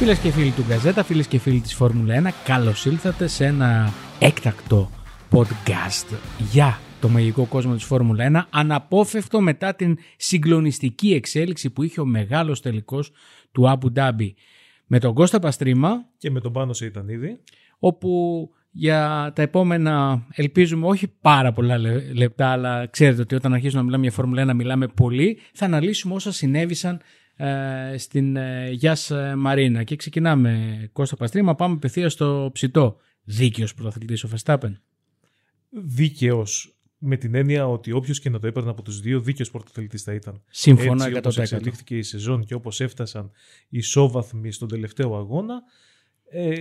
Φίλες και φίλοι του Γκαζέτα, φίλες και φίλοι της Φόρμουλα 1, καλώς ήλθατε σε ένα έκτακτο podcast για το μαγικό κόσμο της Φόρμουλα 1, αναπόφευκτο μετά την συγκλονιστική εξέλιξη που είχε ο μεγάλος τελικός του Αμπου Ντάμπι με τον Κώστα Παστρίμα και με τον Πάνο ήδη. όπου για τα επόμενα ελπίζουμε όχι πάρα πολλά λεπτά αλλά ξέρετε ότι όταν αρχίζουμε να μιλάμε για Φόρμουλα 1 μιλάμε πολύ θα αναλύσουμε όσα συνέβησαν ε, στην ε, Γιάς ε, Μαρίνα και ξεκινάμε Κώστα Παστρίμα πάμε απευθείας στο ψητό δίκαιος πρωταθλητής ο Φεστάπεν δίκαιος με την έννοια ότι όποιος και να το έπαιρνε από τους δύο, δίκαιος πρωταθλητής θα ήταν. Σύμφωνα Έτσι, όπως εξελίχθηκε η σεζόν και όπως έφτασαν οι ισόβαθμοι στον τελευταίο αγώνα, ε,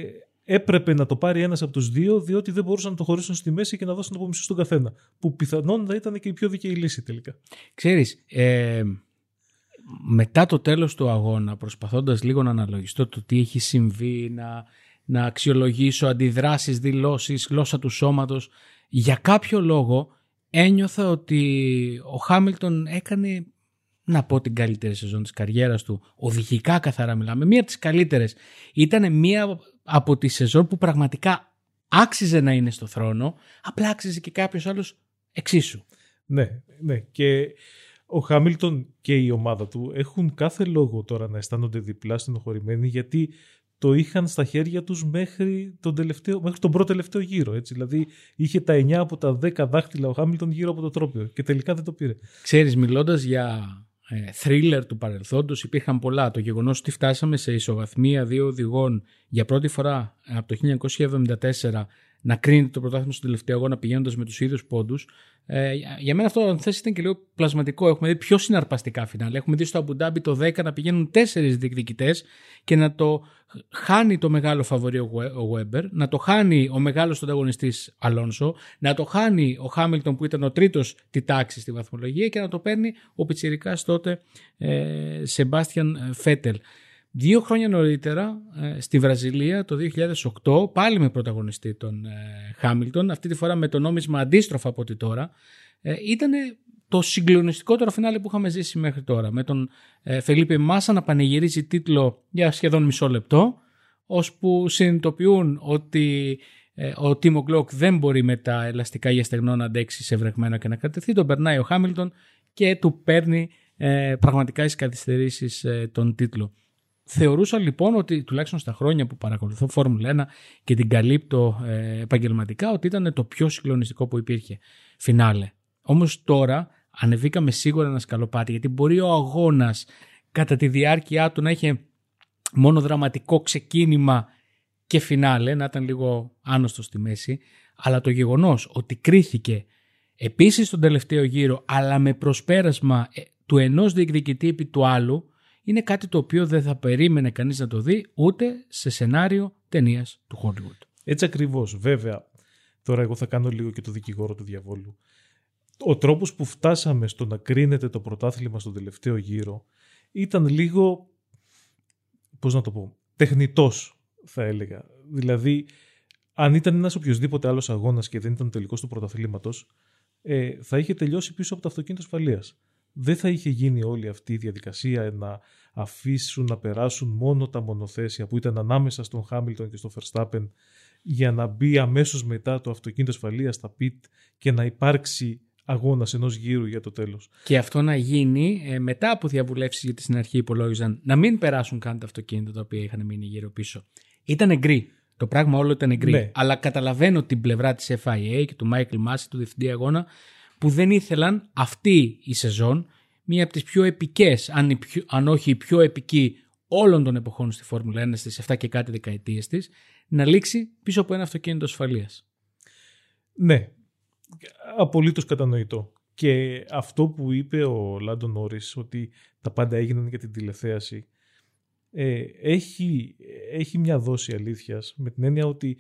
έπρεπε να το πάρει ένας από τους δύο, διότι δεν μπορούσαν να το χωρίσουν στη μέση και να δώσουν το μισό στον καθένα. Που πιθανόν θα ήταν και η πιο δίκαιη λύση τελικά. Ξέρεις, ε, μετά το τέλος του αγώνα, προσπαθώντας λίγο να αναλογιστώ το τι έχει συμβεί, να, να αξιολογήσω αντιδράσεις, δηλώσεις, γλώσσα του σώματος, για κάποιο λόγο ένιωθα ότι ο Χάμιλτον έκανε να πω την καλύτερη σεζόν της καριέρας του, οδηγικά καθαρά μιλάμε, μία από τις καλύτερες. Ήταν μία από τις σεζόν που πραγματικά άξιζε να είναι στο θρόνο, απλά άξιζε και κάποιος άλλος εξίσου. Ναι, ναι και ο Χάμιλτον και η ομάδα του έχουν κάθε λόγο τώρα να αισθάνονται διπλά στενοχωρημένοι γιατί το είχαν στα χέρια τους μέχρι τον, τελευταίο, μέχρι τον πρώτο τελευταίο γύρο. Έτσι. Δηλαδή είχε τα 9 από τα 10 δάχτυλα ο Χάμιλτον γύρω από το τρόπιο και τελικά δεν το πήρε. Ξέρεις, μιλώντας για ε, thriller του παρελθόντος υπήρχαν πολλά. Το γεγονός ότι φτάσαμε σε ισοβαθμία δύο οδηγών για πρώτη φορά από το 1974 να κρίνεται το πρωτάθλημα στο τελευταίο αγώνα πηγαίνοντας με τους ίδιους πόντους. Ε, για μένα αυτό, αν θες, ήταν και λίγο πλασματικό. Έχουμε δει πιο συναρπαστικά φινάλε. Έχουμε δει στο Αμπουντάμπι το 10 να πηγαίνουν τέσσερις διεκδικητές και να το χάνει το μεγάλο φαβορή ο Βέμπερ, να το χάνει ο μεγάλος ανταγωνιστή Αλόνσο, να το χάνει ο Χάμιλτον που ήταν ο τρίτος τη τάξη στη βαθμολογία και να το παίρνει ο Πιτσυρικά τότε ε, Σεμπάστιαν Φέτελ. Δύο χρόνια νωρίτερα, ε, στη Βραζιλία το 2008, πάλι με πρωταγωνιστή τον ε, Χάμιλτον, αυτή τη φορά με το νόμισμα αντίστροφα από ό,τι τώρα, ε, ήταν το συγκλονιστικότερο φινάλε που είχαμε ζήσει μέχρι τώρα. Με τον Φελίπε Μάσα να πανηγυρίζει τίτλο για σχεδόν μισό λεπτό, ώσπου συνειδητοποιούν ότι ο Τίμο Γκλοκ δεν μπορεί με τα ελαστικά για στεγνό να αντέξει σε βρεγμένο και να κρατηθεί. Τον περνάει ο Χάμιλτον και του παίρνει πραγματικά εις καθυστερήσεις τον τίτλο. Θεωρούσα λοιπόν ότι τουλάχιστον στα χρόνια που παρακολουθώ Φόρμουλα 1 και την καλύπτω ε, επαγγελματικά ότι ήταν το πιο συγκλονιστικό που υπήρχε φινάλε. Όμως τώρα ανεβήκαμε σίγουρα ένα σκαλοπάτι γιατί μπορεί ο αγώνας κατά τη διάρκεια του να έχει μόνο δραματικό ξεκίνημα και φινάλε, να ήταν λίγο άνοστο στη μέση, αλλά το γεγονός ότι κρίθηκε επίσης στον τελευταίο γύρο αλλά με προσπέρασμα ε, του ενός διεκδικητή επί του άλλου είναι κάτι το οποίο δεν θα περίμενε κανείς να το δει ούτε σε σενάριο ταινίας του Hollywood. Έτσι ακριβώς. Βέβαια, τώρα εγώ θα κάνω λίγο και το δικηγόρο του διαβόλου. Ο τρόπος που φτάσαμε στο να κρίνεται το πρωτάθλημα στον τελευταίο γύρο ήταν λίγο, πώς να το πω, τεχνητός θα έλεγα. Δηλαδή, αν ήταν ένας οποιοδήποτε άλλος αγώνας και δεν ήταν τελικός του πρωταθλήματος, ε, θα είχε τελειώσει πίσω από το αυτοκίνητο ασφαλείας δεν θα είχε γίνει όλη αυτή η διαδικασία να αφήσουν να περάσουν μόνο τα μονοθέσια που ήταν ανάμεσα στον Χάμιλτον και στον Verstappen για να μπει αμέσως μετά το αυτοκίνητο ασφαλείας στα πιτ και να υπάρξει αγώνας ενός γύρου για το τέλος. Και αυτό να γίνει ε, μετά από διαβουλεύσεις, γιατί στην αρχή υπολόγιζαν να μην περάσουν καν τα αυτοκίνητα τα οποία είχαν μείνει γύρω πίσω. Ήταν εγκρί. Το πράγμα όλο ήταν εγκρί. Ναι. Αλλά καταλαβαίνω την πλευρά της FIA και του Μάικλ Μάση, του διευθυντή αγώνα, που δεν ήθελαν αυτή η σεζόν, μία από τις πιο επικές, αν, αν όχι η πιο επική όλων των εποχών στη Φόρμουλα 1 στις 7 και κάτι δεκαετίες της, να λήξει πίσω από ένα αυτοκίνητο ασφαλείας. Ναι, απολύτως κατανοητό. Και αυτό που είπε ο Λάντον Νόρις, ότι τα πάντα έγιναν για την τηλεθέαση, ε, έχει, έχει μια δόση αλήθειας με την έννοια ότι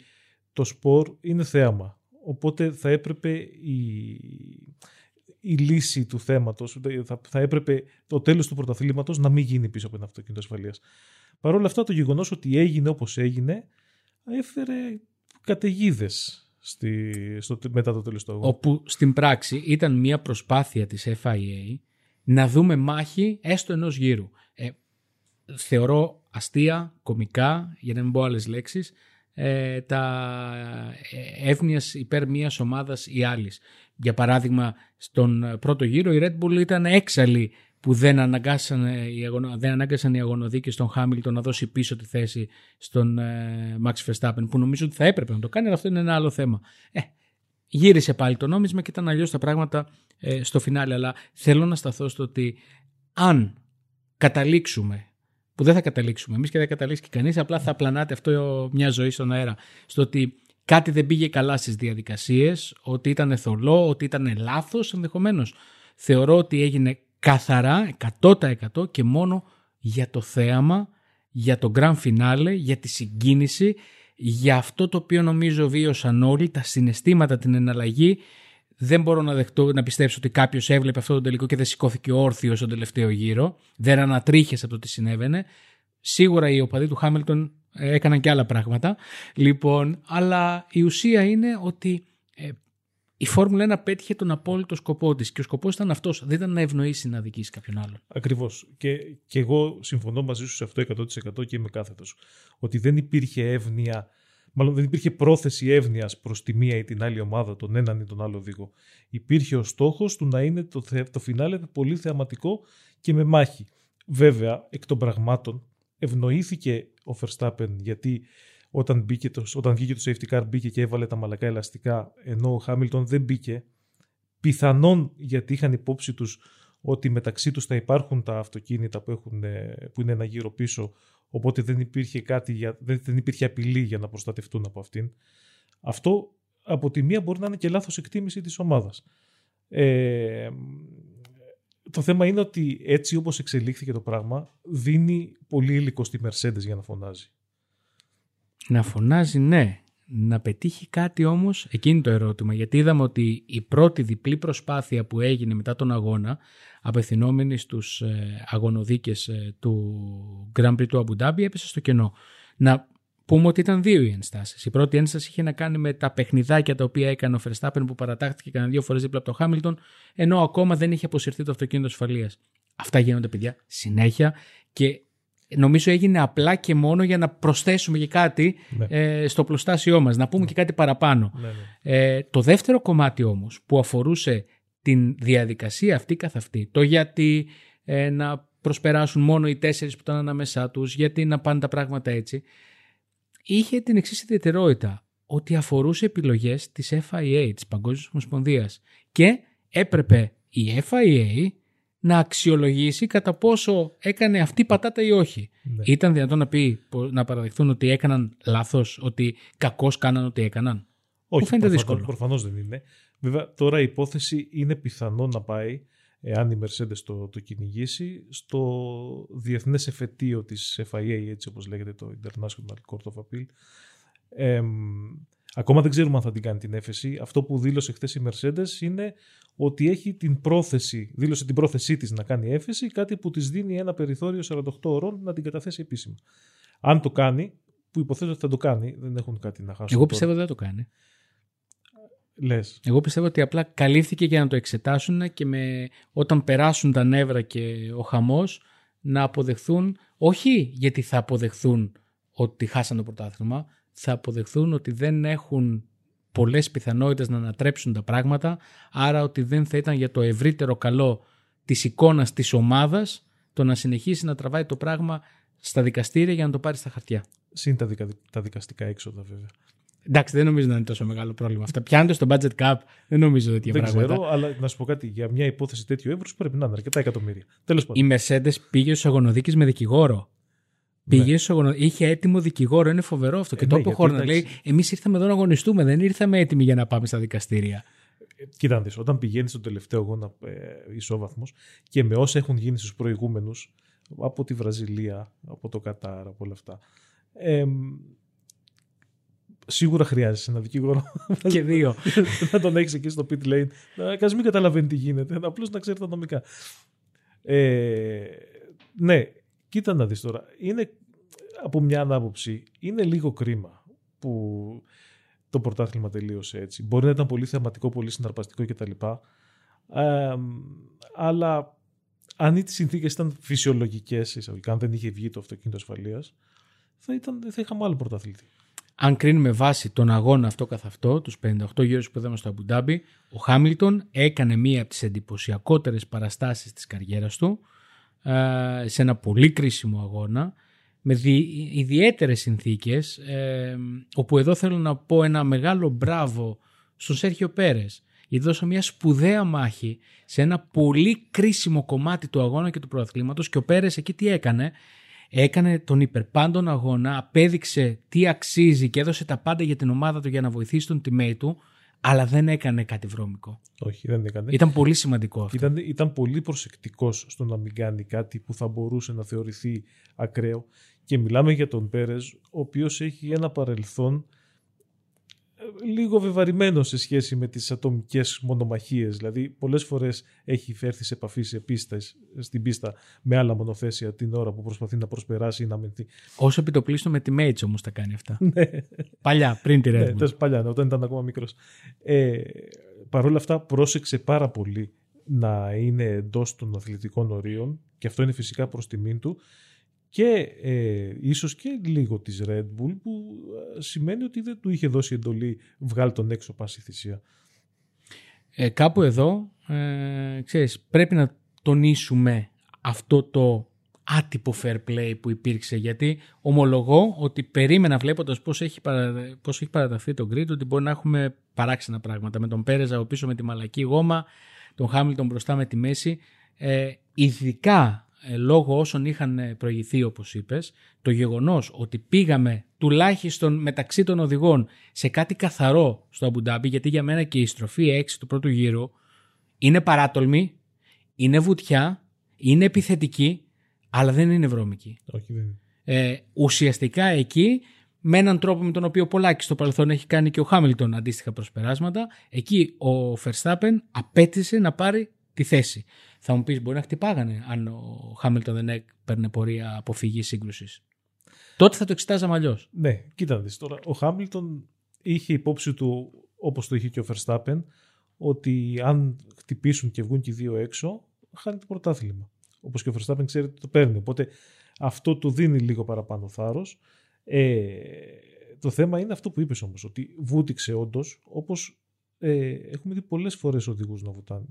το σπορ είναι θέαμα. Οπότε θα έπρεπε η, η λύση του θέματος, θα, θα έπρεπε το τέλος του πρωταθλήματος να μην γίνει πίσω από ένα αυτοκίνητο ασφαλείας. Παρ' όλα αυτά το γεγονός ότι έγινε όπως έγινε έφερε καταιγίδες μετά το τέλος του αγώνα. Όπου στην πράξη ήταν μια προσπάθεια της FIA να δούμε μάχη έστω ενός γύρου. Ε, θεωρώ αστεία, κομικά, για να μην πω άλλες λέξεις, ε, τα εύνοιας υπέρ μιας ομάδας ή άλλης. Για παράδειγμα, στον πρώτο γύρο η Red Bull ήταν έξαλλη που δεν αναγκάσαν οι, αγωνο, δεν ανάγκασαν οι αγωνοδίκες στον Χάμιλτον να δώσει πίσω τη θέση στον ε, Max Verstappen που νομίζω ότι θα έπρεπε να το κάνει αλλά αυτό είναι ένα άλλο θέμα. Ε, γύρισε πάλι το νόμισμα και ήταν αλλιώς τα πράγματα ε, στο φινάλε αλλά θέλω να σταθώ στο ότι αν καταλήξουμε που δεν θα καταλήξουμε εμείς και δεν θα καταλήξει και κανείς, απλά θα πλανάται αυτό μια ζωή στον αέρα. Στο ότι κάτι δεν πήγε καλά στις διαδικασίες, ότι ήταν θολό, ότι ήταν λάθος ενδεχομένως. Θεωρώ ότι έγινε καθαρά 100% και μόνο για το θέαμα, για το grand finale, για τη συγκίνηση, για αυτό το οποίο νομίζω βίωσαν όλοι, τα συναισθήματα, την εναλλαγή. Δεν μπορώ να, δεχτώ, να πιστέψω ότι κάποιος έβλεπε αυτό το τελικό και δεν σηκώθηκε όρθιος στον τελευταίο γύρο. Δεν ανατρίχε από το τι συνέβαινε. Σίγουρα οι οπαδοί του Χάμιλτον έκαναν και άλλα πράγματα. Λοιπόν, αλλά η ουσία είναι ότι ε, η Φόρμουλα 1 πέτυχε τον απόλυτο σκοπό της και ο σκοπός ήταν αυτός. Δεν ήταν να ευνοήσει να δικήσει κάποιον άλλον. Ακριβώς. Και, και εγώ συμφωνώ μαζί σου σε αυτό 100% και είμαι κάθετος. Ότι δεν υπήρχε εύνοια, μάλλον δεν υπήρχε πρόθεση εύνοια προς τη μία ή την άλλη ομάδα, τον έναν ή τον άλλο οδηγό. Υπήρχε ο στόχος του να είναι το, το φινάλε πολύ θεαματικό και με μάχη. Βέβαια, εκ των πραγμάτων, ευνοήθηκε ο Verstappen γιατί όταν, μπήκε το, όταν βγήκε το safety car μπήκε και έβαλε τα μαλακά ελαστικά ενώ ο Χάμιλτον δεν μπήκε πιθανόν γιατί είχαν υπόψη τους ότι μεταξύ τους θα υπάρχουν τα αυτοκίνητα που, έχουν, που είναι ένα γύρο πίσω οπότε δεν υπήρχε, κάτι για, δεν, δεν υπήρχε απειλή για να προστατευτούν από αυτήν. Αυτό από τη μία μπορεί να είναι και λάθος εκτίμηση της ομάδας. Ε, το θέμα είναι ότι έτσι όπως εξελίχθηκε το πράγμα δίνει πολύ υλικό στη Mercedes για να φωνάζει. Να φωνάζει ναι. Να πετύχει κάτι όμως, εκείνη το ερώτημα, γιατί είδαμε ότι η πρώτη διπλή προσπάθεια που έγινε μετά τον αγώνα, απευθυνόμενη στους ε, αγωνοδίκες ε, του Grand Prix του Αμπουντάμπη, έπεσε στο κενό. Να πούμε ότι ήταν δύο οι ενστάσεις. Η πρώτη ένσταση είχε να κάνει με τα παιχνιδάκια τα οποία έκανε ο Φερστάπεν που παρατάχθηκε κανένα δύο φορές δίπλα από το Χάμιλτον, ενώ ακόμα δεν είχε αποσυρθεί το αυτοκίνητο ασφαλείας. Αυτά γίνονται, παιδιά, συνέχεια και νομίζω έγινε απλά και μόνο για να προσθέσουμε και κάτι ναι. ε, στο πλωστάσιό μας, να πούμε και κάτι παραπάνω. Ναι, ναι. Ε, το δεύτερο κομμάτι όμως που αφορούσε την διαδικασία αυτή καθ' αυτή, το γιατί ε, να προσπεράσουν μόνο οι τέσσερις που ήταν ανάμεσά τους, γιατί να πάνε τα πράγματα έτσι, είχε την εξής ιδιαιτερότητα ότι αφορούσε επιλογές της FIA, της Παγκόσμιας Ομοσπονδίας και έπρεπε η FIA να αξιολογήσει κατά πόσο έκανε αυτή πατάτα ή όχι. Ναι. Ήταν δυνατόν να πει, να παραδεχθούν ότι έκαναν λάθος, ότι κακώς κάναν ότι έκαναν; Όχι, προφανώς, δύσκολο. προφανώς δεν είναι. Βέβαια τώρα η υπόθεση είναι πιθανό να πάει, εάν η Mercedes το, το κυνηγήσει, στο διεθνές εφετείο της FIA, έτσι όπως λέγεται το International Court of Appeal, ε, Ακόμα δεν ξέρουμε αν θα την κάνει την έφεση. Αυτό που δήλωσε χθες η Mercedes είναι ότι έχει την πρόθεση, δήλωσε την πρόθεσή της να κάνει έφεση, κάτι που της δίνει ένα περιθώριο 48 ώρων να την καταθέσει επίσημα. Αν το κάνει, που υποθέτω ότι θα το κάνει, δεν έχουν κάτι να χάσουν. Εγώ πιστεύω ότι δεν το κάνει. Λες. Εγώ πιστεύω ότι απλά καλύφθηκε για να το εξετάσουν και με, όταν περάσουν τα νεύρα και ο χαμός να αποδεχθούν, όχι γιατί θα αποδεχθούν ότι χάσαν το πρωτάθλημα, θα αποδεχθούν ότι δεν έχουν πολλές πιθανότητες να ανατρέψουν τα πράγματα, άρα ότι δεν θα ήταν για το ευρύτερο καλό της εικόνας της ομάδας το να συνεχίσει να τραβάει το πράγμα στα δικαστήρια για να το πάρει στα χαρτιά. Συν τα, τα δικαστικά έξοδα βέβαια. Εντάξει, δεν νομίζω να είναι τόσο μεγάλο πρόβλημα. Αυτά πιάνονται στο budget cap, δεν νομίζω τέτοια δεν πράγματα. Δεν ξέρω, αλλά να σου πω κάτι. Για μια υπόθεση τέτοιου εύρους πρέπει να είναι αρκετά εκατομμύρια. Τέλος πάντων. Η Mercedes πήγε στους αγωνοδίκε με δικηγόρο. Πήγε ναι. είχε έτοιμο δικηγόρο, είναι φοβερό αυτό. και ε, το ναι, χώρο λέει: Εμείς ήρθαμε εδώ να αγωνιστούμε, δεν ήρθαμε έτοιμοι για να πάμε στα δικαστήρια. Ε, κοίτα, δεις, όταν πηγαίνεις στον τελευταίο αγώνα ε, ισόβαθμος και με όσα έχουν γίνει στους προηγούμενους από τη Βραζιλία, από το Κατάρ, από όλα αυτά. Ε, σίγουρα χρειάζεσαι ένα δικηγόρο. και δύο. να τον έχεις εκεί στο pit lane. Να μην καταλαβαίνεις τι γίνεται. Απλώς να ξέρεις τα νομικά. Ε, ναι, κοίτα να δεις τώρα. Είναι από μια άποψη είναι λίγο κρίμα που το πρωτάθλημα τελείωσε έτσι. Μπορεί να ήταν πολύ θεματικό, πολύ συναρπαστικό κτλ. Ε, αλλά αν οι συνθήκες ήταν φυσιολογικές, αν δεν είχε βγει το αυτοκίνητο ασφαλείας, θα, ήταν, θα είχαμε άλλο πρωταθλητή. Αν κρίνουμε βάση τον αγώνα αυτό καθ' αυτό, τους 58 γύρους που είδαμε στο Αμπουντάμπι, ο Χάμιλτον έκανε μία από τις εντυπωσιακότερες παραστάσεις της καριέρας του ε, σε ένα πολύ κρίσιμο αγώνα με δι, ιδιαίτερες συνθήκες ε, όπου εδώ θέλω να πω ένα μεγάλο μπράβο στον Σέρχιο Πέρες. Γιατί δώσε μια σπουδαία μάχη σε ένα πολύ κρίσιμο κομμάτι του αγώνα και του προαθλήματος και ο Πέρες εκεί τι έκανε; Έκανε τον υπερπάντων αγώνα, απέδειξε τι αξίζει και έδωσε τα πάντα για την ομάδα του για να βοηθήσει τον teammate του, αλλά δεν έκανε κάτι βρώμικο. Όχι, δεν έκανε. Ήταν πολύ σημαντικό αυτό. Ήταν, ήταν πολύ προσεκτικός στο να μην κάνει κάτι που θα μπορούσε να θεωρηθεί ακραίο. Και μιλάμε για τον Πέρες, ο οποίος έχει ένα παρελθόν λίγο βεβαρημένο σε σχέση με τις ατομικές μονομαχίες. Δηλαδή πολλές φορές έχει φέρθει σε επαφή σε πίστες, στην πίστα με άλλα μονοθέσια την ώρα που προσπαθεί να προσπεράσει ή να μενθεί. Όσο επιτοπλίστο με τη Mates όμως τα κάνει αυτά. Ναι. παλιά, πριν τη Red Ναι, παλιά, ναι, όταν ήταν ακόμα μικρός. Ε, Παρ' όλα αυτά πρόσεξε πάρα πολύ να είναι εντός των αθλητικών ορίων και αυτό είναι φυσικά προς τιμήν του και ε, ίσως και λίγο της Red Bull που ε, σημαίνει ότι δεν του είχε δώσει εντολή βγάλει τον έξω πάση θυσία. Ε, κάπου εδώ ε, ξέρεις, πρέπει να τονίσουμε αυτό το άτυπο fair play που υπήρξε γιατί ομολογώ ότι περίμενα βλέποντας πώς έχει, παρα... πώς έχει παραταθεί το grid ότι μπορεί να έχουμε παράξενα πράγματα με τον Πέρεζα ο πίσω με τη μαλακή γόμα τον Χάμιλτον μπροστά με τη μέση ε, ειδικά ε, λόγω όσων είχαν ε, προηγηθεί όπως είπες, το γεγονός ότι πήγαμε τουλάχιστον μεταξύ των οδηγών σε κάτι καθαρό στο Αμπουντάμπι, γιατί για μένα και η στροφή 6 του πρώτου γύρου είναι παράτολμη, είναι βουτιά, είναι επιθετική, αλλά δεν είναι βρώμικη. Όχι, δεν είναι. Ε, ουσιαστικά εκεί με έναν τρόπο με τον οποίο πολλάκι στο παρελθόν έχει κάνει και ο Χάμιλτον αντίστοιχα προσπεράσματα, εκεί ο Verstappen απέτησε να πάρει τη θέση. Θα μου πεις, μπορεί να χτυπάγανε αν ο Χάμιλτον δεν έπαιρνε πορεία αποφυγής σύγκρουσης. Τότε θα το εξετάζαμε αλλιώς. Ναι, κοίτα δεις τώρα. Ο Χάμιλτον είχε υπόψη του, όπως το είχε και ο Verstappen, ότι αν χτυπήσουν και βγουν και οι δύο έξω, χάνει το πρωτάθλημα. Όπως και ο Verstappen ξέρει ότι το παίρνει. Οπότε αυτό του δίνει λίγο παραπάνω θάρρος. Ε, το θέμα είναι αυτό που είπες όμως, ότι βούτυξε όντως, όπως ε, έχουμε δει πολλές φορές οδηγούς να βουτάνε.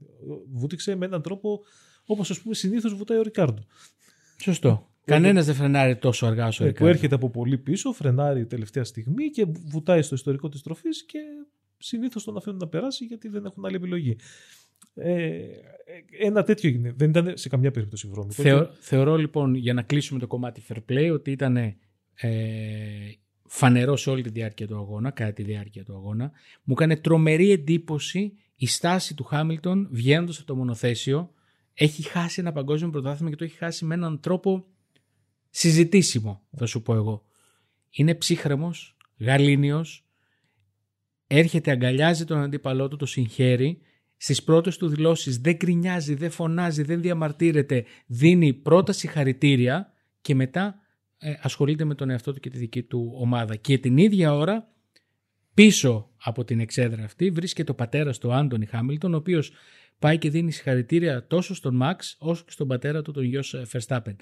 Βούτυξε με έναν τρόπο όπως ας πούμε συνήθως βουτάει ο Ρικάρντο. Σωστό. Κανένας δεν φρενάρει τόσο αργά όσο ο ε, Που έρχεται από πολύ πίσω, φρενάρει τελευταία στιγμή και βουτάει στο ιστορικό της τροφής και συνήθως τον αφήνουν να περάσει γιατί δεν έχουν άλλη επιλογή. Ε, ένα τέτοιο έγινε. Δεν ήταν σε καμιά περίπτωση βρώμικο. Θεω, θεωρώ λοιπόν για να κλείσουμε το κομμάτι fair play ότι ήταν ε, φανερό σε όλη τη διάρκεια του αγώνα, κατά τη διάρκεια του αγώνα. Μου έκανε τρομερή εντύπωση η στάση του Χάμιλτον βγαίνοντας από το μονοθέσιο. Έχει χάσει ένα παγκόσμιο πρωτάθλημα και το έχει χάσει με έναν τρόπο συζητήσιμο, θα σου πω εγώ. Είναι ψύχρεμος, γαλήνιος, έρχεται, αγκαλιάζει τον αντίπαλό του, το συγχαίρει, στις πρώτες του δηλώσεις δεν κρινιάζει, δεν φωνάζει, δεν διαμαρτύρεται, δίνει πρώτα συγχαρητήρια και μετά ε, ασχολείται με τον εαυτό του και τη δική του ομάδα. Και την ίδια ώρα πίσω από την εξέδρα αυτή βρίσκεται ο πατέρα του Άντωνι Χάμιλτον, ο οποίος πάει και δίνει συγχαρητήρια τόσο στον Μαξ όσο και στον πατέρα του, τον γιο Φερστάπεν.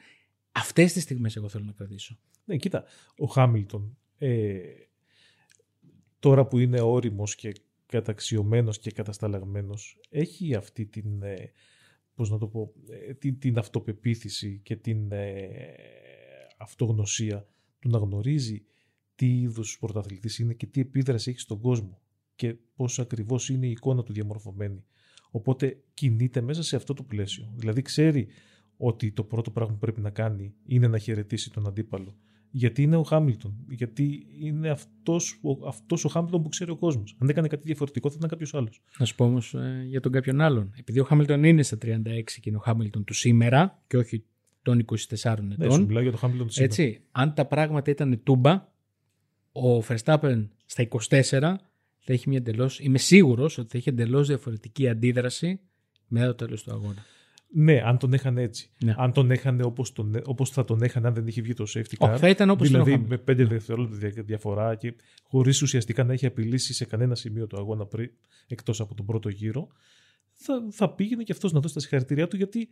Αυτές τις στιγμές εγώ θέλω να κρατήσω. Ναι, κοίτα, ο Χάμιλτον ε, τώρα που είναι όριμος και καταξιωμένος και κατασταλαγμένος έχει αυτή την, ε, πώς να το πω, ε, την, την αυτοπεποίθηση και την αυτογνωσία του να γνωρίζει τι είδους πρωταθλητής είναι και τι επίδραση έχει στον κόσμο και πόσο ακριβώς είναι η εικόνα του διαμορφωμένη. Οπότε κινείται μέσα σε αυτό το πλαίσιο. Δηλαδή ξέρει ότι το πρώτο πράγμα που πρέπει να κάνει είναι να χαιρετήσει τον αντίπαλο. Γιατί είναι ο Χάμιλτον. Γιατί είναι αυτός αυτός ο Χάμιλτον που ξέρει ο κόσμος. Αν έκανε κάτι διαφορετικό, θα ήταν κάποιος άλλος. Να σου πω όμως ε, για τον κάποιον άλλον. Επειδή ο Χάμιλτον είναι στα 36 και είναι ο Χάμιλτον του σήμερα και όχι των 24 ετών. Ναι, σου μιλάω για το Hamilton Έτσι, αν τα πράγματα ήταν τούμπα, ο Verstappen στα 24 θα έχει μια εντελώς, είμαι σίγουρος ότι θα έχει εντελώς διαφορετική αντίδραση μετά το τέλος του αγώνα. Ναι, αν τον έχανε έτσι. Ναι. Αν τον έχανε όπως, τον, όπως θα τον έχανε αν δεν είχε βγει το safety car. θα ήταν όπως δηλαδή με 5 δευτερόλεπτα διαφορά και χωρίς ουσιαστικά να έχει απειλήσει σε κανένα σημείο του αγώνα πριν, εκτός από τον πρώτο γύρο, θα, θα πήγαινε και αυτός να δώσει τα συγχαρητήριά του γιατί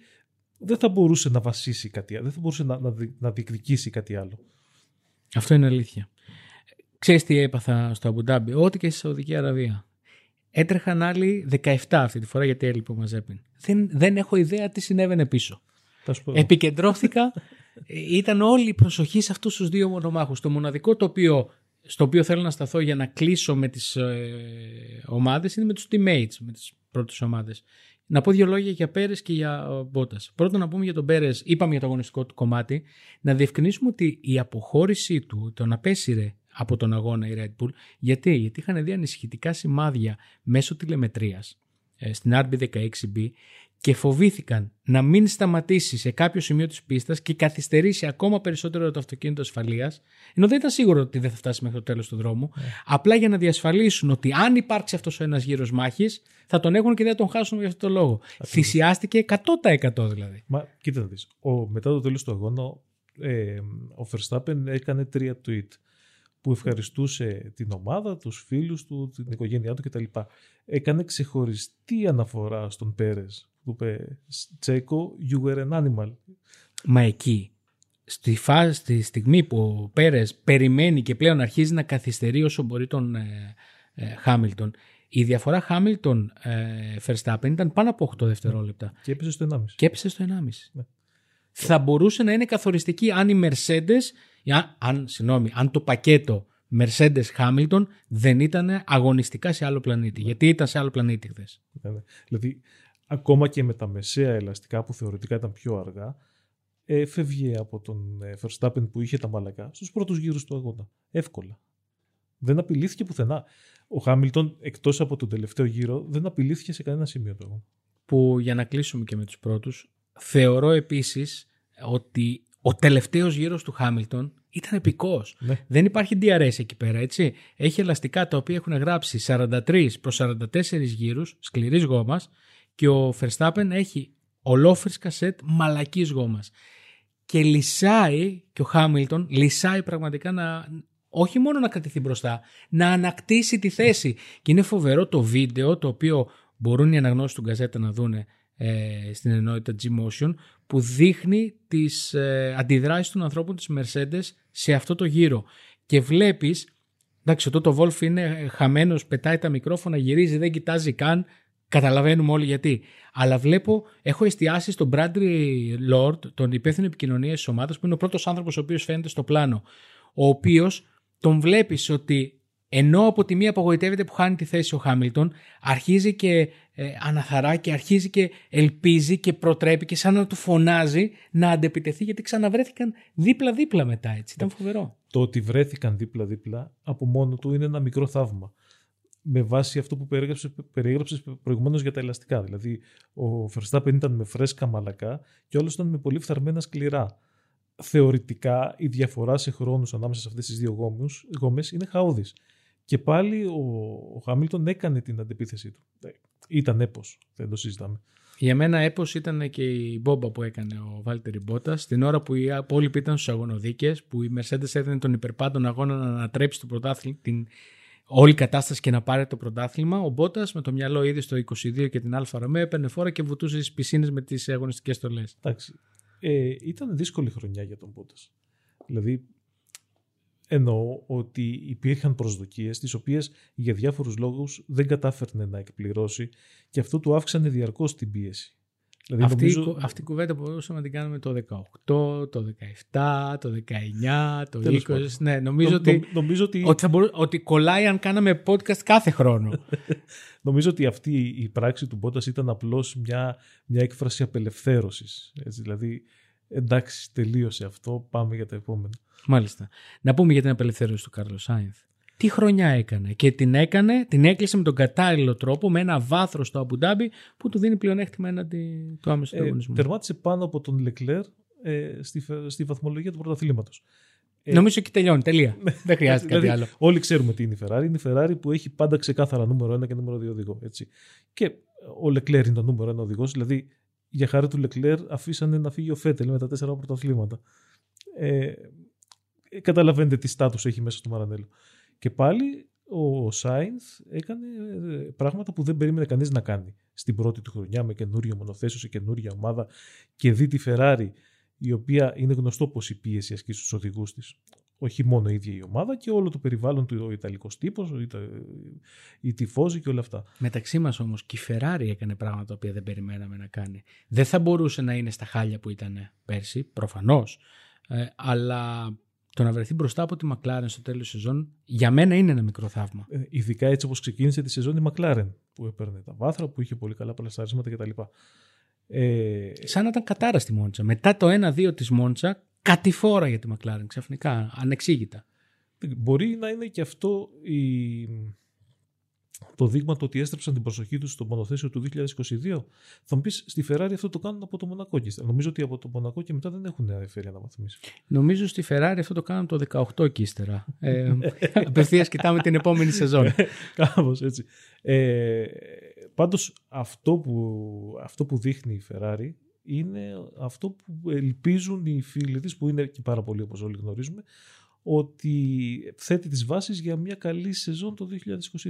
δεν θα μπορούσε να βασίσει κάτι άλλο, δεν θα μπορούσε να, να, να διεκδικήσει κάτι άλλο. Αυτό είναι αλήθεια. Ξέρεις τι έπαθα στο Αμπουντάμπι, ό,τι και στη Σαουδική Αραβία. Έτρεχαν άλλοι 17 αυτή τη φορά γιατί έλειπε ο Μαζέπιν. Δεν, δεν έχω ιδέα τι συνέβαινε πίσω. Επικεντρώθηκα, ήταν όλη η προσοχή σε αυτούς τους δύο μονομάχους. Το μοναδικό το οποίο, στο οποίο θέλω να σταθώ για να κλείσω με τις ε, ομάδες είναι με τους teammates, με τις πρώτες ομάδες. Να πω δύο λόγια για Πέρες και για Μπότας. Πρώτον, να πούμε για τον Πέρες, είπαμε για το αγωνιστικό του κομμάτι, να διευκρινίσουμε ότι η αποχώρησή του, τον απέσυρε από τον αγώνα η Red Bull. Γιατί, Γιατί είχαν δει ανησυχητικά σημάδια μέσω τηλεμετρίας ε, στην RB16B και φοβήθηκαν να μην σταματήσει σε κάποιο σημείο της πίστας και καθυστερήσει ακόμα περισσότερο το αυτοκίνητο ασφαλείας, ενώ δεν ήταν σίγουρο ότι δεν θα φτάσει μέχρι το τέλος του δρόμου, yeah. Ναι. απλά για να διασφαλίσουν ότι αν υπάρξει αυτός ο ένας γύρος μάχης, θα τον έχουν και δεν θα τον χάσουν για αυτό το λόγο. Θυσιάστηκε 100% δηλαδή. Μα κοίτα να δεις. Μετά το τέλος του αγώνα, ε, ο Verstappen έκανε τρία tweet που ευχαριστούσε την ομάδα, τους φίλους του, την οικογένειά του κτλ. Έκανε ξεχωριστή αναφορά στον Πέρες που είπε «Τσέκο, you were an animal». Μα εκεί, στη, φάση, στη στιγμή που ο Πέρες περιμένει και πλέον αρχίζει να καθυστερεί όσο μπορεί τον ε, ε, Χάμιλτον, η διαφορά Χάμιλτον ε, Verstappen ήταν πάνω από 8 δευτερόλεπτα. Και έπεσε στο 1,5. Και έπεσε στο 1,5. Ναι. Θα μπορούσε να είναι καθοριστική αν οι Mercedes αν, αν, συγγνώμη, αν το πακέτο Mercedes Hamilton δεν ήταν αγωνιστικά σε άλλο πλανήτη. Γιατί ήταν σε άλλο πλανήτη χθες. Ναι, ναι. Δηλαδή, ακόμα και με τα μεσαία ελαστικά που θεωρητικά ήταν πιο αργά, έφευγε από τον ε, Verstappen που είχε τα μαλακά στους πρώτους γύρους του αγώνα. Εύκολα. Δεν απειλήθηκε πουθενά. Ο Χάμιλτον, εκτός από τον τελευταίο γύρο, δεν απειλήθηκε σε κανένα σημείο του αγώνα. Που για να κλείσουμε και με τους πρώτους, θεωρώ επίσης ότι ο τελευταίος γύρος του Χάμιλτον ήταν επικός. Ναι. Δεν υπάρχει DRS εκεί πέρα, έτσι. Έχει ελαστικά τα οποία έχουν γράψει 43 προς 44 γύρους σκληρής γόμας και ο Verstappen έχει ολόφερη κασέτ μαλακής γόμας. Και λυσάει και ο Χάμιλτον λυσάει πραγματικά να, όχι μόνο να κρατηθεί μπροστά, να ανακτήσει τη θέση. Και είναι φοβερό το βίντεο το οποίο μπορούν οι αναγνώσεις του Γκαζέτα να δούνε ε, στην ενότητα G-Motion που δείχνει τις ε, αντιδράσεις των ανθρώπων της Mercedes σε αυτό το γύρο και βλέπεις εντάξει ο το Wolf είναι χαμένος πετάει τα μικρόφωνα γυρίζει δεν κοιτάζει καν καταλαβαίνουμε όλοι γιατί αλλά βλέπω έχω εστιάσει στον Bradley Lord τον υπεύθυνο επικοινωνίας της ομάδας που είναι ο πρώτος άνθρωπος ο οποίος φαίνεται στο πλάνο ο οποίος τον βλέπεις ότι ενώ από τη μία απογοητεύεται που χάνει τη θέση ο Χάμιλτον, αρχίζει και ε, αναθαρά και αρχίζει και ελπίζει και προτρέπει και σαν να του φωνάζει να αντεπιτεθεί γιατί ξαναβρέθηκαν δίπλα-δίπλα μετά. Έτσι. Ήταν φοβερό. Το ότι βρέθηκαν δίπλα-δίπλα από μόνο του είναι ένα μικρό θαύμα. Με βάση αυτό που περιέγραψες προηγουμένως για τα ελαστικά. Δηλαδή, ο Verstappen ήταν με φρέσκα μαλακά και όλος ήταν με πολύ φθαρμένα σκληρά. Θεωρητικά η διαφορά σε χρόνους ανάμεσα σε αυτές τις δύο γόμες είναι χαώδης. Και πάλι ο, ο Χάμιλτον έκανε την αντεπίθεσή του. Ε, ήταν έπος, δεν το συζητάμε. Για μένα έπος ήταν και η μπόμπα που έκανε ο Βάλτερι Μπότας. Την ώρα που οι υπόλοιποι ήταν στους αγωνοδίκες, που η Mercedes έδινε τον υπέρ πάντων αγώνα να ανατρέψει το πρωτάθλημα, την όλη κατάσταση και να πάρει το πρωτάθλημα. Ο Μπότας με το μυαλό ήδη στο 22 και την Alfa Romeo έπαιρνε φόρα και βουτούσε στις πισίνες με τις αγωνιστικές στολές. Εντάξει. Ε, ήταν δύσκολη χρονιά για τον Μπότας. Δηλαδή εννοώ ότι υπήρχαν προσδοκίες τις οποίες για διάφορους λόγους δεν κατάφερνε να εκπληρώσει και αυτό του αύξανε διαρκώς την πίεση. Δηλαδή, αυτή, νομίζω... αυτή η κουβέντα μπορούσαμε να την κάνουμε το 18, το 17, το 19, το 20. Ναι, νομίζω, ότι, νομίζω ότι... Ότι, θα ότι κολλάει αν κάναμε podcast κάθε χρόνο. νομίζω ότι αυτή η πράξη του Μπότας ήταν απλώς μια, μια έκφραση απελευθέρωσης. Έτσι, δηλαδή, εντάξει, τελείωσε αυτό, πάμε για τα επόμενα. Μάλιστα. Να πούμε για την απελευθέρωση του Κάρλο Σάινθ. Τι χρονιά έκανε και την έκανε, την έκλεισε με τον κατάλληλο τρόπο, με ένα βάθρος στο Αμπουντάμπι που του δίνει πλεονέκτημα έναντι του άμεσου ε, ανταγωνισμού. Τερμάτισε πάνω από τον Λεκλέρ ε, στη, στη βαθμολογία του πρωταθλήματος. Ε, Νομίζω ότι τελειώνει. Τελεία. Ναι. Δεν χρειάζεται κάτι δηλαδή, άλλο. Όλοι ξέρουμε τι είναι η Ferrari. Είναι η Ferrari που έχει πάντα ξεκάθαρα νούμερο 1 και νούμερο 2 οδηγό. Έτσι. Και ο Λεκλέρ είναι το νούμερο 1 οδηγός. Δηλαδή για χάρη του Λεκλέρ αφήσανε να φύγει ο Φέτελ με τα τέσσερα πρωταθλήματα. Ε, καταλαβαίνετε τι στάτους έχει μέσα στο Μαρανέλο. Και πάλι ο Σάινθ έκανε ε, πράγματα που δεν περίμενε κανείς να κάνει. στην πρώτη του χρονιά με καινούριο μονοθέσιο σε καινούρια ομάδα και δει τη Ferrari η οποία είναι γνωστό πως η πίεση ασκεί στους οδηγούς της. Όχι μόνο η ίδια η ομάδα και όλο το περιβάλλον του, ο Ιταλικός τύπος, η τυφώζη και όλα αυτά. Μεταξύ μας όμως και η Ferrari έκανε πράγματα τα οποία δεν περιμέναμε να κάνει. Δεν θα μπορούσε να είναι στα χάλια που ήταν πέρσι, προφανώς, ε, αλλά το να βρεθεί μπροστά από τη McLaren στο τέλος της σεζόν για μένα είναι ένα μικρό θαύμα. Ε, ειδικά έτσι όπως ξεκίνησε τη σεζόν η McLaren που έπαιρνε τα βάθρα, που είχε πολύ καλά πλασταρίσματα κτλ. Ε... Σαν να ήταν κατάρα στη Μόντσα. Μετά το 1-2 της Μόντσα, κατηφόρα για τη McLaren ξαφνικά, ανεξήγητα. Μπορεί να είναι και αυτό η το δείγμα το ότι έστρεψαν την προσοχή τους στο μονοθέσιο του 2022. Θα μου πεις στη Ferrari αυτό το κάνουν από το Μονακό. Και νομίζω ότι από το Μονακό και μετά δεν έχουν φέρει αναβαθμίσει. Νομίζω στη Ferrari αυτό το κάνουν το 18 και ύστερα. ε, Απευθείας κοιτάμε την επόμενη σεζόν. Κάπως έτσι. Ε, Πάντως αυτό που, αυτό που δείχνει η Ferrari είναι αυτό που ελπίζουν οι φίλοι της που είναι και πάρα πολύ όπως όλοι γνωρίζουμε ότι θέτει τις βάσεις για μια καλή σεζόν το 2022.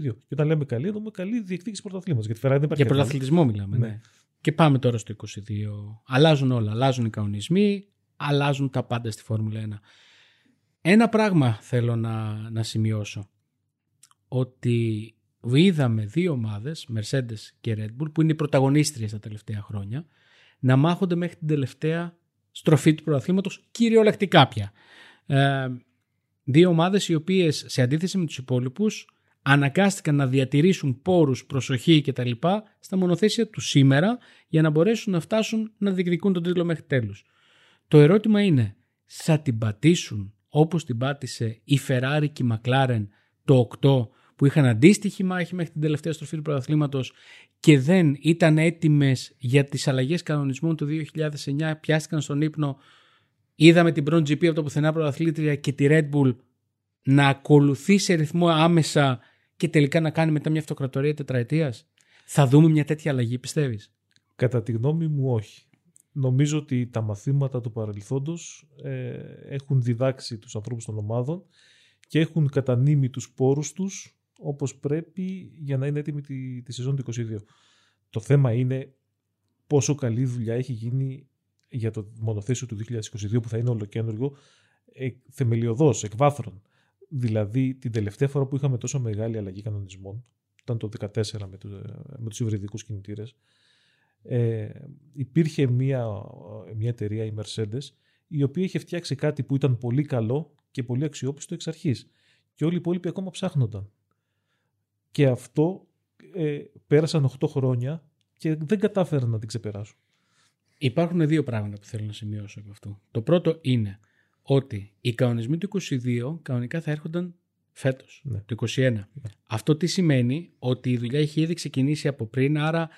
Και όταν λέμε καλή, εννοούμε καλή διεκδίκηση πρωταθλήματος. Γιατί δεν υπάρχει. Για πρωταθλητισμό μιλάμε. Ναι. ναι. Και πάμε τώρα στο 2022. Αλλάζουν όλα. Αλλάζουν οι κανονισμοί, αλλάζουν τα πάντα στη Φόρμουλα 1. Ένα πράγμα θέλω να, να σημειώσω. Ότι είδαμε δύο ομάδες, Mercedes και Red Bull, που είναι οι πρωταγωνίστριες τα τελευταία χρόνια, να μάχονται μέχρι την τελευταία στροφή του πρωταθλήματος, κυριολεκτικά πια. Ε, Δύο ομάδες οι οποίες σε αντίθεση με τους υπόλοιπους αναγκάστηκαν να διατηρήσουν πόρους, προσοχή κτλ. στα μονοθέσια τους σήμερα για να μπορέσουν να φτάσουν να διεκδικούν τον τίτλο μέχρι τέλους. Το ερώτημα είναι, θα την πατήσουν όπως την πάτησε η Ferrari και η McLaren το 8 που είχαν αντίστοιχη μάχη μέχρι την τελευταία στροφή του πρωταθλήματος και δεν ήταν έτοιμες για τις αλλαγές κανονισμών του 2009, πιάστηκαν στον ύπνο Είδαμε την πρώτη GP από το πουθενά πρωταθλήτρια και τη Red Bull να ακολουθεί σε ρυθμό άμεσα και τελικά να κάνει μετά μια αυτοκρατορία τετραετίας. Θα δούμε μια τέτοια αλλαγή, πιστεύεις; Κατά τη γνώμη μου, όχι. Νομίζω ότι τα μαθήματα του παρελθόντος ε, έχουν διδάξει τους ανθρώπους των ομάδων και έχουν κατανείμει τους πόρους τους όπως πρέπει για να είναι έτοιμη τη, τη σεζόν του 2022. Το θέμα είναι πόσο καλή δουλειά έχει γίνει για το μονοθέσιο του 2022 που θα είναι ολοκένουργο ε, θεμελιωδώς, εκ βάθρων. Δηλαδή την τελευταία φορά που είχαμε τόσο μεγάλη αλλαγή κανονισμών, ήταν το 2014 με, το, με τους υβριδικούς κινητήρες, ε, υπήρχε μια, μια εταιρεία, η Mercedes, η οποία είχε φτιάξει κάτι που ήταν πολύ καλό και πολύ αξιόπιστο εξ αρχής. Και όλοι οι υπόλοιποι ακόμα ψάχνονταν. Και αυτό ε, πέρασαν 8 χρόνια και δεν κατάφεραν να την ξεπεράσουν. Υπάρχουν δύο πράγματα που θέλω να σημειώσω από αυτό. Το πρώτο είναι ότι οι κανονισμοί του 22 κανονικά θα έρχονταν φέτος, ναι. το 2021. Ναι. Αυτό τι σημαίνει; Ότι η δουλειά έχει ήδη ξεκινήσει από πριν, άρα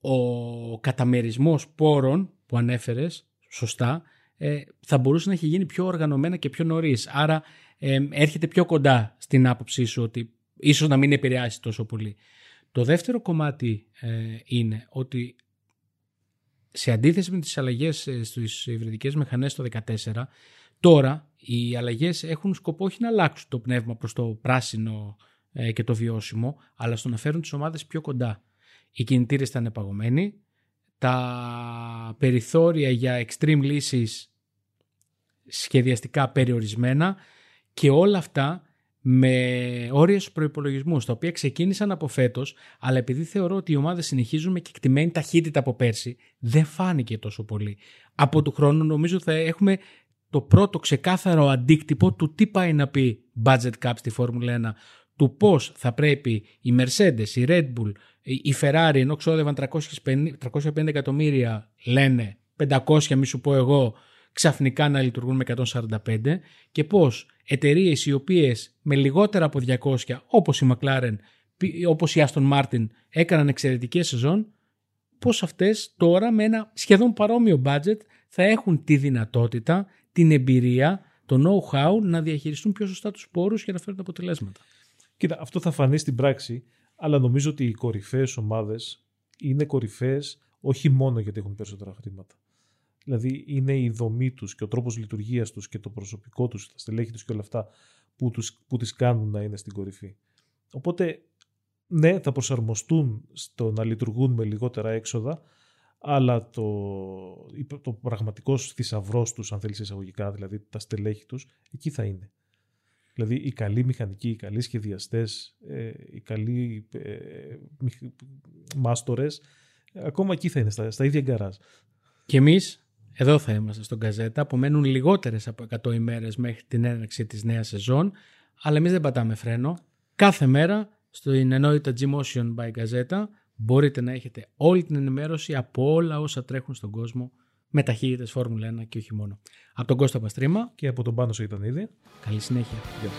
ο καταμερισμός πόρων που ανέφερες σωστά ε, θα μπορούσε να έχει γίνει πιο οργανωμένα και πιο νωρίς. Άρα ε, έρχεται πιο κοντά στην άποψή σου ότι ίσως να μην επηρεάσει τόσο πολύ. Το δεύτερο κομμάτι ε, είναι ότι σε αντίθεση με τις αλλαγές ε, στις υβριδικές μηχανές το 2014, τώρα οι αλλαγές έχουν σκοπό όχι να αλλάξουν το πνεύμα προς το πράσινο ε, και το βιώσιμο, αλλά στο να φέρουν τις ομάδες πιο κοντά. Οι κινητήρες ήταν επαγωμένοι, τα περιθώρια για extreme λύσεις σχεδιαστικά περιορισμένα και όλα αυτά με όρια στους προπολογισμού, τα οποία ξεκίνησαν από φέτος, αλλά επειδή θεωρώ ότι οι ομάδες συνεχίζουν με κεκτημένη ταχύτητα από πέρσι, δεν φάνηκε τόσο πολύ. Από του χρόνου νομίζω θα έχουμε το πρώτο ξεκάθαρο αντίκτυπο του τι πάει να πει budget cap στη Φόρμουλα 1, του πώς θα πρέπει η Mercedes, η Red Bull, η Ferrari, ενώ ξόδευαν 350, 350 εκατομμύρια, λένε 500 μη σου πω εγώ, ξαφνικά να λειτουργούν με 145 και πώς εταιρείες οι οποίες με λιγότερα από 200 όπως η McLaren, όπως η Aston Martin έκαναν εξαιρετικές σεζόν πώς αυτές τώρα με ένα σχεδόν παρόμοιο budget θα έχουν τη δυνατότητα, την εμπειρία, το know-how να διαχειριστούν πιο σωστά τους πόρους και να φέρουν αποτελέσματα. Κοίτα, αυτό θα φανεί στην πράξη, αλλά νομίζω ότι οι κορυφαίες ομάδες είναι κορυφαίες όχι μόνο γιατί έχουν περισσότερα χρήματα. Δηλαδή είναι η δομή τους και ο τρόπος λειτουργίας τους και το προσωπικό τους, τα στελέχη τους και όλα αυτά που, τους, που τις κάνουν να είναι στην κορυφή. Οπότε ναι, θα προσαρμοστούν στο να λειτουργούν με λιγότερα έξοδα, αλλά το, το πραγματικό θησαυρό τους, αν θέλεις εισαγωγικά, δηλαδή τα στελέχη τους, εκεί θα είναι. Δηλαδή οι καλοί μηχανικοί, οι καλοί σχεδιαστές, ε, οι καλοί ε, μάστορες, ακόμα εκεί θα είναι, στα, στα ίδια γκαράζ. Και εμείς εδώ θα είμαστε στον Καζέτα. Απομένουν λιγότερες από 100 ημέρες μέχρι την έναρξη της νέας σεζόν. Αλλά εμείς δεν πατάμε φρένο. Κάθε μέρα στο ενότητα G-Motion by Gazeta μπορείτε να έχετε όλη την ενημέρωση από όλα όσα τρέχουν στον κόσμο με ταχύτητες Φόρμουλα 1 και όχι μόνο. Από τον Κώστα Παστρίμα και από τον Πάνο Σεϊτανίδη. Καλή συνέχεια. Γεια